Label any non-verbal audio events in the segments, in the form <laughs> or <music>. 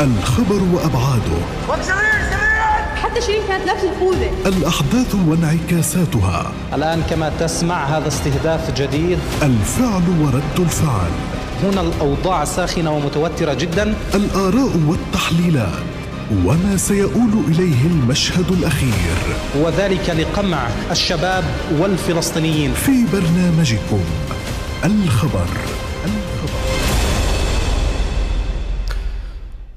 الخبر وأبعاده. حتى شيرين كانت نفس الخوذة. الأحداث وانعكاساتها. الآن كما تسمع هذا استهداف جديد. الفعل ورد الفعل. هنا الأوضاع ساخنة ومتوترة جدا. الآراء والتحليلات. وما سيؤول إليه المشهد الأخير. وذلك لقمع الشباب والفلسطينيين. في برنامجكم الخبر.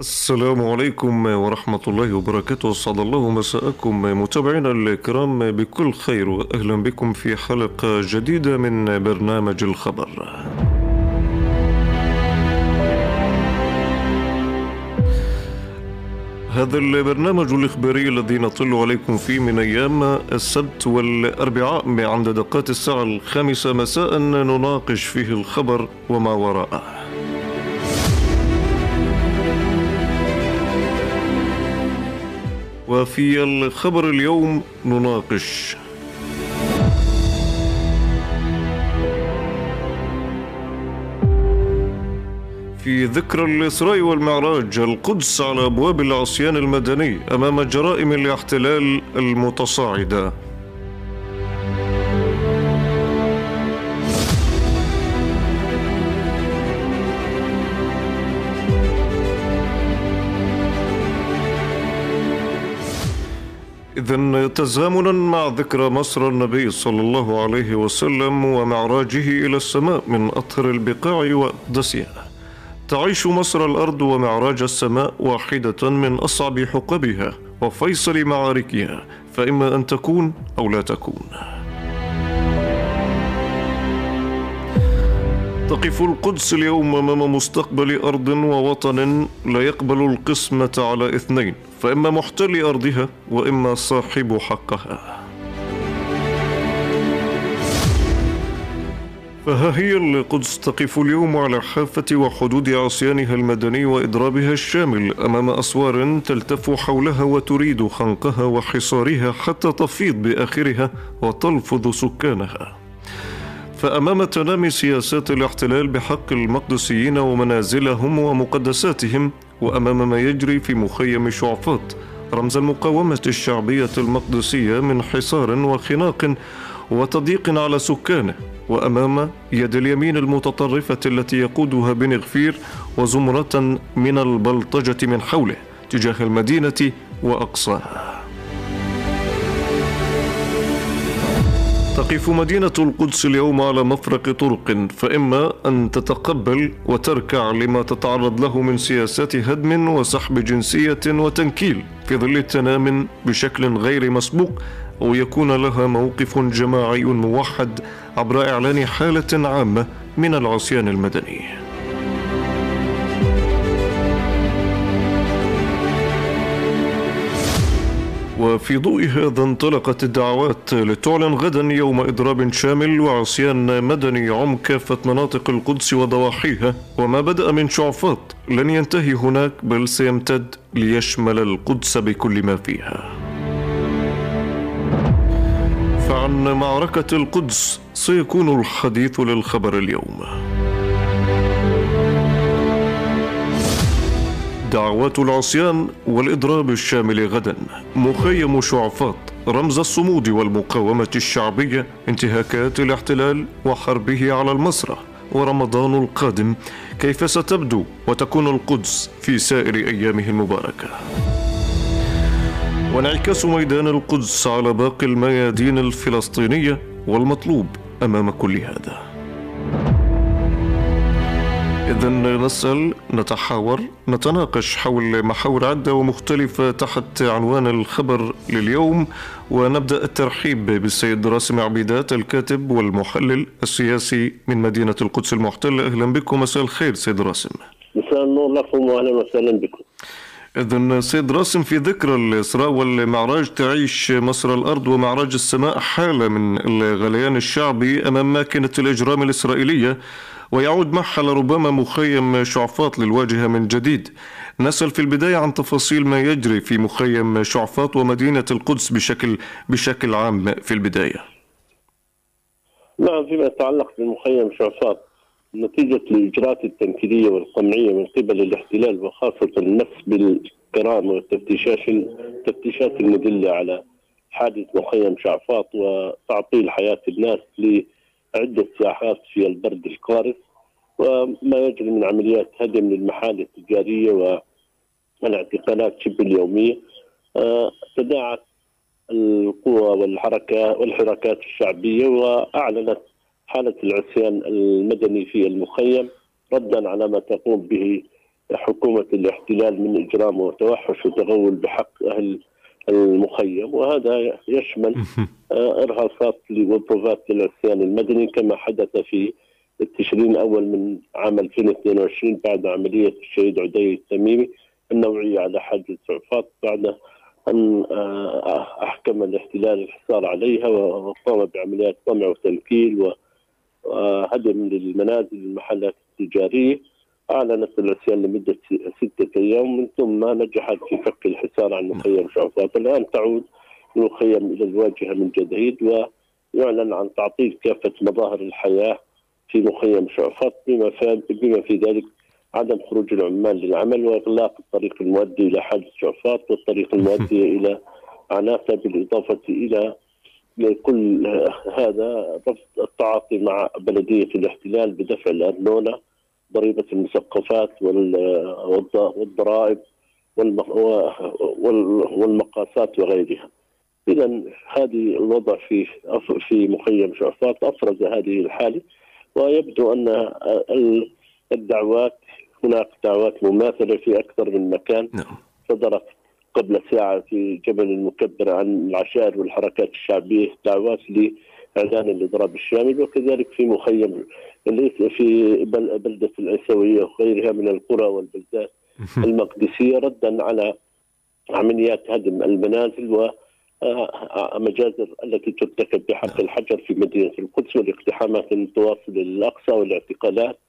السلام عليكم ورحمة الله وبركاته. أسعد الله مساءكم متابعينا الكرام بكل خير وأهلا بكم في حلقة جديدة من برنامج الخبر. هذا البرنامج الإخباري الذي نطل عليكم فيه من أيام السبت والأربعاء عند دقات الساعة الخامسة مساء نناقش فيه الخبر وما وراءه. وفي الخبر اليوم نناقش. في ذكرى الإسراء والمعراج القدس على أبواب العصيان المدني أمام جرائم الاحتلال المتصاعدة. إذا تزامنا مع ذكرى مصر النبي صلى الله عليه وسلم ومعراجه إلى السماء من أطهر البقاع وأقدسها تعيش مصر الأرض ومعراج السماء واحدة من أصعب حقبها وفيصل معاركها فإما أن تكون أو لا تكون. تقف القدس اليوم أمام مستقبل أرض ووطن لا يقبل القسمة على اثنين. فإما محتل أرضها وإما صاحب حقها. فها هي القدس تقف اليوم على حافة وحدود عصيانها المدني وإضرابها الشامل أمام أسوار تلتف حولها وتريد خنقها وحصارها حتى تفيض بآخرها وتلفظ سكانها. فأمام تنامي سياسات الاحتلال بحق المقدسيين ومنازلهم ومقدساتهم وأمام ما يجري في مخيم شعفاط رمز المقاومة الشعبية المقدسية من حصار وخناق وتضييق على سكانه. وأمام يد اليمين المتطرفة التي يقودها بن غفير وزمرة من البلطجة من حوله تجاه المدينة وأقصاها. تقف مدينة القدس اليوم على مفرق طرق فإما أن تتقبل وتركع لما تتعرض له من سياسات هدم وسحب جنسية وتنكيل في ظل التنام بشكل غير مسبوق أو يكون لها موقف جماعي موحد عبر إعلان حالة عامة من العصيان المدني. وفي ضوء هذا انطلقت الدعوات لتعلن غدا يوم إضراب شامل وعصيان مدني عم كافة مناطق القدس وضواحيها وما بدأ من شعفاط لن ينتهي هناك بل سيمتد ليشمل القدس بكل ما فيها. فعن معركة القدس سيكون الحديث للخبر اليوم. دعوات العصيان والإضراب الشامل غدا. مخيم شعفاط رمز الصمود والمقاومة الشعبية انتهاكات الاحتلال وحربه على المسرح. ورمضان القادم كيف ستبدو وتكون القدس في سائر أيامه المباركة. وانعكاس ميدان القدس على باقي الميادين الفلسطينية والمطلوب أمام كل هذا. إذا نسأل نتحاور نتناقش حول محاور عدة ومختلفة تحت عنوان الخبر لليوم ونبدأ الترحيب بالسيد راسم عبيدات الكاتب والمحلل السياسي من مدينة القدس المحتلة. أهلا بكم. مساء الخير سيد راسم. مساء النور لكم وأهلا وسهلا بكم. إذا سيد راسم في ذكرى الإسراء والمعراج تعيش مصر الأرض ومعراج السماء حالة من الغليان الشعبي أمام ماكنة الإجرام الإسرائيلية. ويعود معها لربما مخيم شعفاط للواجهة من جديد. نسأل في البداية عن تفاصيل ما يجري في مخيم شعفاط ومدينة القدس بشكل بشكل عام في البداية. نعم فيما يتعلق بمخيم شعفاط نتيجة الإجراءات التنكيلية والقمعية من قبل الاحتلال وخاصة النسب الكرام والتفتيشات التفتيشات المدلة على حادث مخيم شعفاط وتعطيل حياة الناس لعدة ساحات في البرد القارس وما يجري من عمليات هدم للمحال التجارية والاعتقالات شبه اليومية. آه، تداعت القوى والحركة والحركات الشعبية وأعلنت حالة العصيان المدني في المخيم ردا على ما تقوم به حكومة الاحتلال من إجرام وتوحش وتغول بحق أهل المخيم. وهذا يشمل آه، إرهاصات وبروفات للعصيان المدني كما حدث في التشرين الأول من عام 2022 بعد عملية الشهيد عدي التميمي النوعية على حادث عفاط بعد أن آه، أحكم الاحتلال الحصار عليها وقام بعمليات طمع وتنكيل وهدم للمنازل والمحلات التجارية. أعلنت العصيان لمدة ستة أيام من ثم نجحت في فك الحصار عن مخيم شعفاط الآن تعود المخيم إلى الواجهة من جديد ويعلن عن تعطيل كافة مظاهر الحياة في مخيم شعفاط بما, بما في ذلك عدم خروج العمال للعمل وإغلاق الطريق المؤدي إلى حادث شعفاط والطريق المؤدي <laughs> إلى عناسه بالإضافة إلى كل هذا رفض التعاطي مع بلدية الاحتلال بدفع الارنونه ضريبة المسقفات والضرائب والمقاسات وغيرها. اذا هذه الوضع في في مخيم شعفاط أفرز هذه الحالة ويبدو أن الدعوات هناك دعوات مماثلة في أكثر من مكان نعم. صدرت قبل ساعة في جبل المكبر عن العشائر والحركات الشعبية دعوات لاعلان الإضراب الشامل وكذلك في مخيم في بلدة العيسوية وغيرها من القرى والبلدات المقدسية ردا على عمليات هدم المنازل و مجازر التي ترتكب بحق. الحجر في مدينة القدس والاقتحامات المتواصله للأقصى والاعتقالات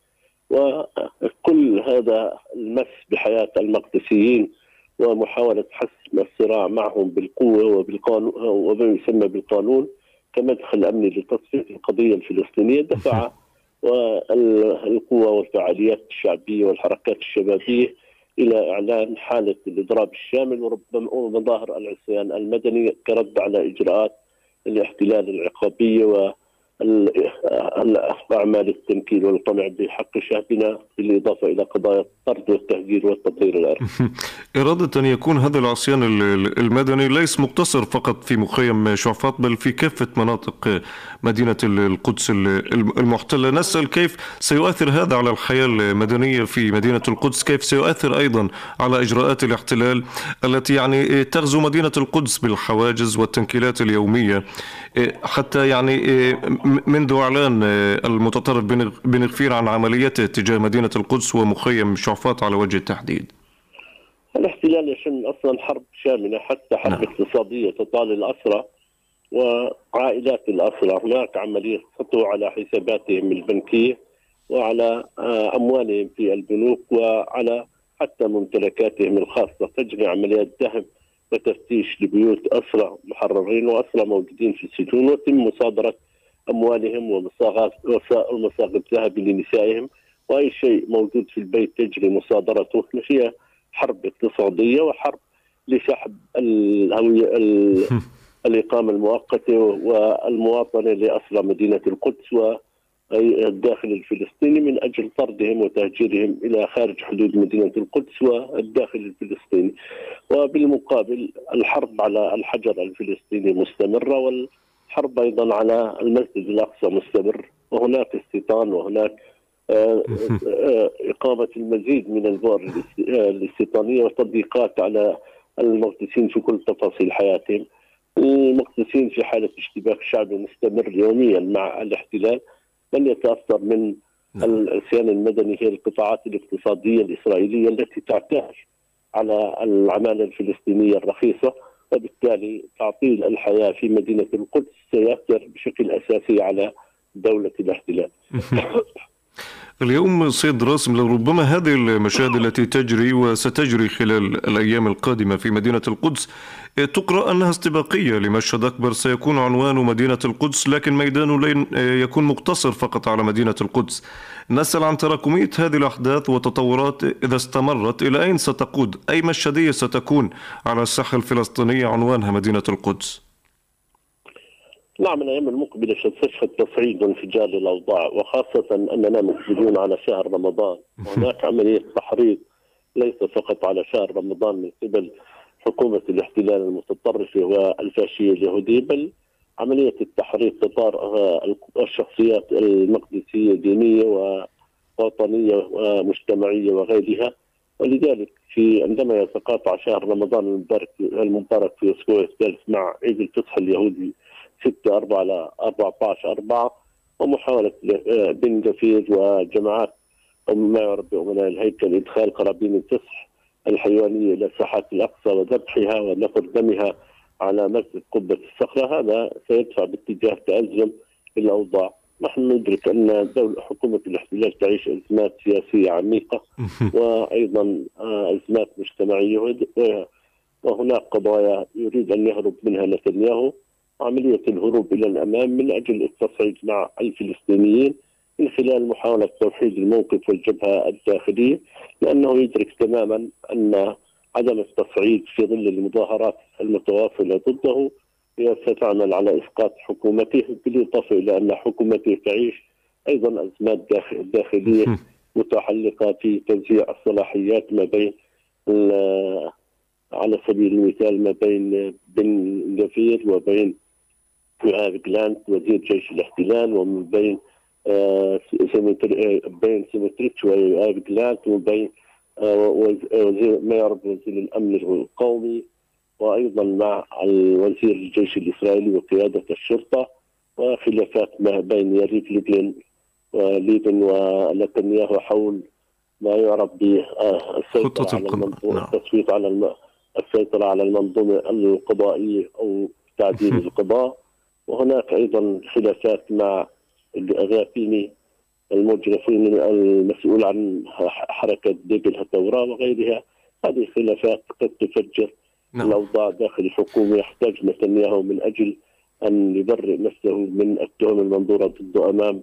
وكل هذا المس بحياة المقدسيين ومحاولة حسم الصراع معهم بالقوة وبالقانون وما يسمى بالقانون كمدخل أمني لتصفية القضية الفلسطينية دفع <laughs> والقوى والفعاليات الشعبية والحركات الشبابية إلى إعلان حالة الإضراب الشامل وربما مظاهر العصيان المدني كرد على إجراءات الاحتلال العقابية و اعمال التمكين والطمع بحق شعبنا بالإضافة إلى قضايا الطرد والتهجير والتطهير الأرضي. <laughs> إرادة أن يكون هذا العصيان المدني ليس مقتصر فقط في مخيم شعفاط بل في كافة مناطق مدينة القدس المحتلة، نسأل كيف سيؤثر هذا على الحياة المدنية في مدينة القدس، كيف سيؤثر أيضا على إجراءات الاحتلال التي يعني تغزو مدينة القدس بالحواجز والتنكيلات اليومية حتى يعني منذ إعلان آه، المتطرف بن غفير عن عمليته تجاه مدينة القدس ومخيم شعفاط على وجه التحديد. الاحتلال يشن أصلا حرب شاملة حتى حرب نعم. اقتصادية تطال الأسرى وعائلات الأسرى. هناك عملية سطو على حساباتهم البنكية وعلى آه، أموالهم في البنوك وعلى حتى ممتلكاتهم الخاصة. تجري عمليات دهم وتفتيش لبيوت أسرى محررين وأسرى موجودين في السجون وتم مصادرة أموالهم ومصاغ الذهب لنسائهم. وأي شيء موجود في البيت تجري مصادرته هي حرب اقتصادية وحرب لسحب الهوية <laughs> الإقامة المؤقتة والمواطنة لأسرى مدينة القدس و الداخل الفلسطيني من أجل طردهم وتهجيرهم إلى خارج حدود مدينة القدس والداخل الفلسطيني. وبالمقابل الحرب على الحجر الفلسطيني مستمرة والحرب أيضا على المسجد الأقصى مستمر وهناك استيطان وهناك آه، آه، إقامة المزيد من البؤر الاستيطانية وتضييقات على المقدسين في كل تفاصيل حياتهم المقدسين في حالة اشتباك شعبي مستمر يوميا مع الاحتلال من يتأثر من نعم. العصيان المدني هي القطاعات الاقتصادية الإسرائيلية التي تعتاش على العمالة الفلسطينية الرخيصة وبالتالي تعطيل الحياة في مدينة القدس سيؤثر بشكل أساسي على دولة الاحتلال. <laughs> اليوم سيد راسم لربما هذه المشاهد التي تجري وستجري خلال الأيام القادمة في مدينة القدس. تقرأ أنها استباقية لمشهد أكبر. سيكون عنوان مدينة القدس لكن ميدان لين يكون مقتصر فقط على مدينة القدس. نسأل عن تراكمية هذه الأحداث وتطورات إذا استمرت. إلى أين ستقود؟ أي مشهدية ستكون على الساحة الفلسطينية؟ عنوانها مدينة القدس. نعم الأيام المقبلة ستشهد تصعيد وانفجار للاوضاع وخاصة أننا مقبلون على شهر رمضان. وهناك عملية تحريض ليس فقط على شهر رمضان من قبل حكومة الاحتلال المتطرفة والفاشية اليهودية بل عملية التحريض تطار الشخصيات المقدسية دينية ووطنية ومجتمعية وغيرها. ولذلك في عندما يتقاطع شهر رمضان المبارك المبارك في الأسبوع الثالث مع عيد الفصح اليهودي 6 4 ل 14 4 ومحاولة آه، بن دفير وجماعات ما يعرف بأمناء الهيكل إدخال قرابين الفصح الحيوانية إلى ساحات الأقصى وذبحها ونفر دمها على مسجد قبة الصخرة. هذا سيدفع باتجاه تأزم الأوضاع نحن ندرك أن دولة حكومة الاحتلال تعيش أزمات سياسية عميقة وأيضا آه، أزمات مجتمعية. وهناك قضايا يريد أن يهرب منها نتنياهو. عملية الهروب إلى الأمام من أجل التصعيد مع الفلسطينيين من خلال محاولة توحيد الموقف والجبهة الداخلية لأنه يدرك تماما أن عدم التصعيد في ظل المظاهرات المتواصلة ضده هي ستعمل على إسقاط حكومته بالإضافة إلى أن حكومته تعيش أيضا أزمات داخلية متعلقة في توزيع الصلاحيات ما بين على سبيل المثال ما بين بن غفير وبين يوآب جلانت وزير جيش الاحتلال ومن بين آه، بين سموتريتش ويوآب جلانت ومن بين آه، وزير مير وزير الأمن القومي وأيضا مع وزير الجيش الإسرائيلي وقيادة الشرطة وخلافات ما بين ياريف ليفين وليفين ونتنياهو حول ما يعرف بالسيطره على المنظومة نعم. التصويت على السيطرة على المنظومة القضائية أو تعديل <laughs> القضاء وهناك أيضا خلافات مع الغافيني المجرفين المسؤول عن حركة ديبل الثوراء وغيرها هذه الخلافات قد تفجر نعم. الأوضاع داخل الحكومة يحتاج نتنياهو من أجل أن يبرئ نفسه من التهم المنظورة ضده أمام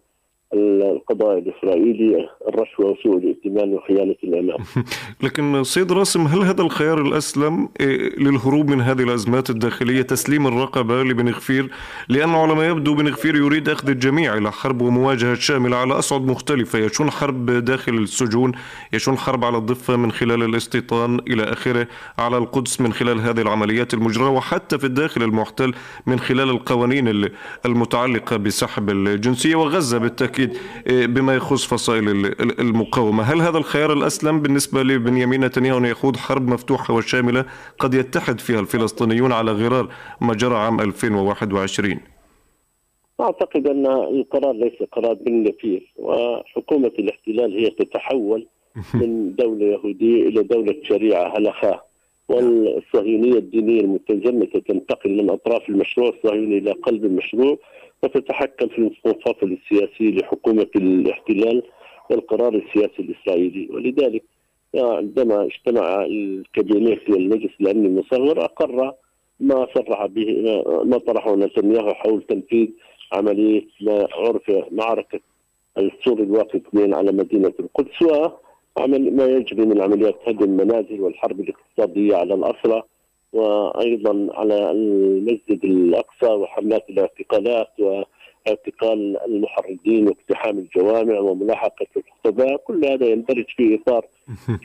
القضاء الإسرائيلي الرشوة وسوء الائتمان وخيانة الإمام. <laughs> لكن سيد راسم هل هذا الخيار الأسلم إيه، للهروب من هذه الأزمات الداخلية تسليم الرقبة لبن غفير؟ لأنه على ما يبدو بن غفير يريد أخذ الجميع إلى حرب ومواجهة شاملة على اصعد مختلفة. يشون حرب داخل السجون يشون حرب على الضفة من خلال الاستيطان إلى آخره على القدس من خلال هذه العمليات المجراه وحتى في الداخل المحتل من خلال القوانين المتعلقة بسحب الجنسية وغزة بالتأكيد. بالتأكيد إيه، بما يخص فصائل المقاومة. هل هذا الخيار الأسلم بالنسبة لبنيامين نتنياهو أن يخوض حرب مفتوحة وشاملة قد يتحد فيها الفلسطينيون على غرار ما جرى عام 2021 أعتقد أن القرار ليس قرار بالنفير وحكومة الاحتلال هي تتحول من دولة يهودية إلى دولة شريعة هلخاء والصهيونية الدينية المتزمتة تنتقل من أطراف المشروع الصهيوني إلى قلب المشروع وتتحكم في المفاصل السياسي لحكومة الاحتلال والقرار السياسي الإسرائيلي. ولذلك عندما اجتمع الكابينيت والمجلس الأمني المصغر أقر ما صرح به ما طرحه نتنياهو حول تنفيذ عملية ما عرف معركة السور الواقع اثنين على مدينة القدس وعمل ما يجري من عمليات هدم المنازل والحرب الاقتصادية على الأسرى وأيضا على المسجد الأقصى وحملات الاعتقالات واعتقال المحرضين واقتحام الجوامع وملاحقة الخطباء كل هذا يندرج في إطار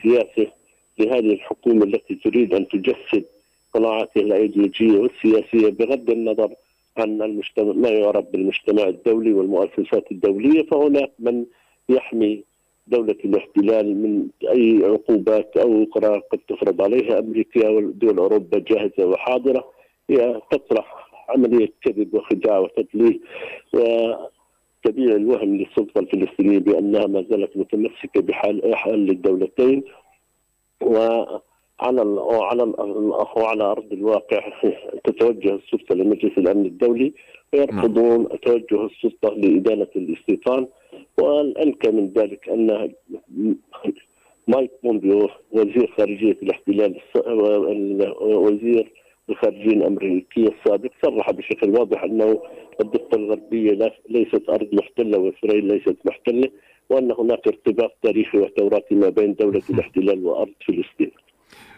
سياسه لهذه الحكومة التي تريد أن تجسد قناعاتها الأيديولوجية والسياسية بغض النظر عن المجتمع ما يعرف بالمجتمع الدولي والمؤسسات الدولية. فهناك من يحمي دولة الاحتلال من أي عقوبات أو قرار قد تفرض عليها أمريكا ودول أوروبا جاهزة وحاضرة هي تطرح عملية كذب وخداع وتدليل وتبيع الوهم للسلطة الفلسطينية بأنها ما زالت متمسكة بحال حال للدولتين وعلى على على أرض الواقع <laughs> تتوجه السلطة لمجلس الأمن الدولي ويرفضون توجه السلطة لادانه الاستيطان والأنكى من ذلك أن مايك بومبيو وزير خارجية الاحتلال وزير الخارجية الأمريكية السابق صرح بشكل واضح أنه الضفة الغربية ليست أرض محتلة وإسرائيل ليست محتلة وأن هناك ارتباط تاريخي وتوراتي ما بين دولة <laughs> الاحتلال وأرض فلسطين.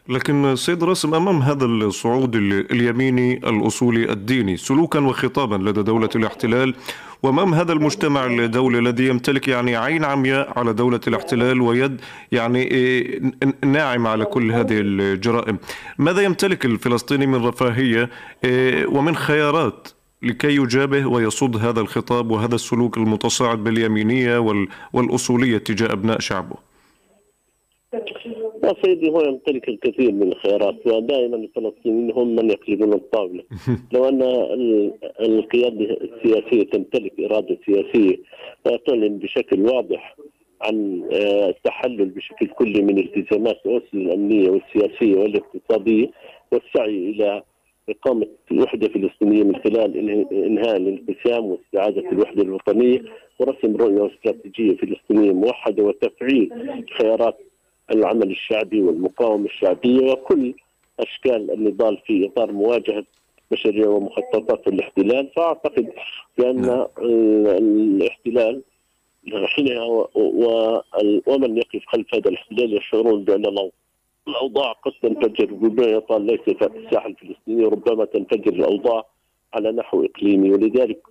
لكن سيد راسم أمام هذا الصعود اليميني الاصولي الديني سلوكا وخطابا لدى دولة الاحتلال وأمام هذا المجتمع الدولي الذي يمتلك يعني عين عمياء على دولة الاحتلال ويد يعني إيه، ناعمه على كل هذه الجرائم. ماذا يمتلك الفلسطيني من رفاهية إيه، ومن خيارات لكي يجابه ويصد هذا الخطاب وهذا السلوك المتصاعد باليمينية والأصولية تجاه أبناء شعبه؟ يا سيدي هو يمتلك الكثير من الخيارات ودائما الفلسطينيين هم من يقلبون الطاولة. <laughs> لو أن القيادة السياسية تمتلك إرادة سياسية تعلن بشكل واضح عن آه، التحلل بشكل كلي من التزامات اوسلو الأمنية والسياسية والاقتصادية والسعي إلى إقامة وحدة فلسطينية من خلال إنهاء الانقسام واستعادة الوحدة الوطنية ورسم رؤية واستراتيجية فلسطينية موحدة وتفعيل خيارات العمل الشعبي والمقاومة الشعبية وكل أشكال النضال في إطار مواجهة مشاريع ومخططات الاحتلال فأعتقد بأن نعم. الاحتلال حينها ومن يقف خلف هذا الاحتلال يشعرون بأن الأوضاع قد تنفجر ربما يطال ليس في الساحة الفلسطينية ربما تنفجر الأوضاع على نحو إقليمي ولذلك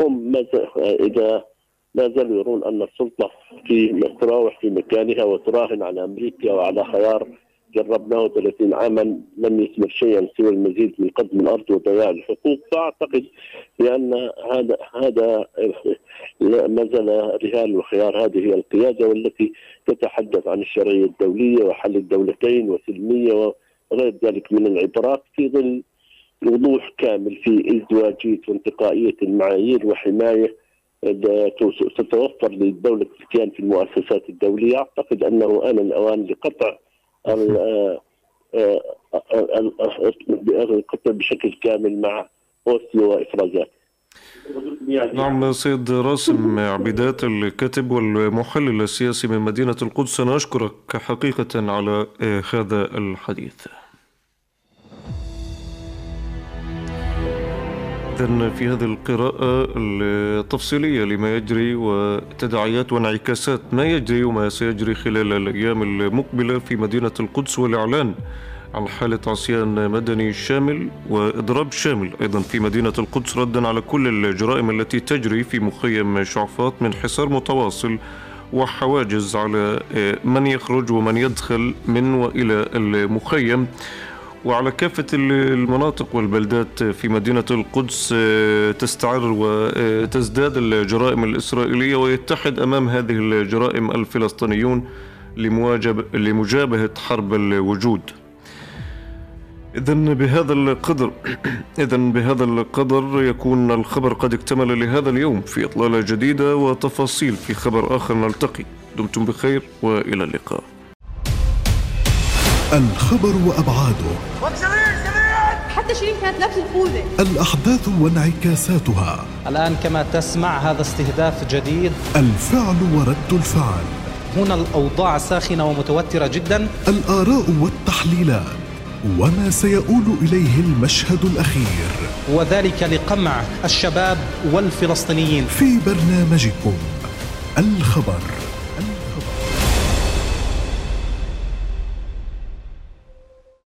هم إذا لا زالوا يرون أن السلطة في تراوح في مكانها وتراهن على أمريكا وعلى خيار جربناه 30 عاما لم يثمر شيئا سوى المزيد من قدم الأرض وضياع الحقوق. فأعتقد بأن هذا هذا <laughs> ما زال رهان وخيار هذه القيادة والتي تتحدث عن الشرعية الدولية وحل الدولتين وسلمية وغير ذلك من العبارات في ظل وضوح كامل في ازدواجية وانتقائية المعايير وحماية ستوفر للدولة الكيان في المؤسسات الدولية أعتقد أنه آن الأوان لقطع آه، آه، القطع بشكل كامل مع أوسلو وإفرازات نعم سيد راسم عبيدات الكاتب والمحلل السياسي من مدينة القدس أنا أشكرك حقيقة على آه، هذا الحديث. إذا في هذه القراءة التفصيلية لما يجري وتداعيات وانعكاسات ما يجري وما سيجري خلال الأيام المقبلة في مدينة القدس والإعلان عن حالة عصيان مدني شامل وإضراب شامل. أيضا في مدينة القدس ردا على كل الجرائم التي تجري في مخيم شعفاط من حصار متواصل وحواجز على من يخرج ومن يدخل من وإلى المخيم. وعلى كافة المناطق والبلدات في مدينة القدس آه، تستعر وتزداد الجرائم الإسرائيلية ويتحد أمام هذه الجرائم الفلسطينيون لمجابهة حرب الوجود. إذا بهذا القدر <coughs> إذا بهذا القدر يكون الخبر قد اكتمل لهذا اليوم في إطلالة جديدة وتفاصيل في خبر آخر نلتقي. دمتم بخير وإلى اللقاء. الخبر وأبعاده. حتى شيرين كانت نفس الخوذة. الأحداث وانعكاساتها. الآن كما تسمع هذا استهداف جديد. الفعل ورد الفعل. هنا الأوضاع ساخنة ومتوترة جدا. الآراء والتحليلات. وما سيؤول إليه المشهد الأخير. وذلك لقمع الشباب والفلسطينيين. في برنامجكم الخبر.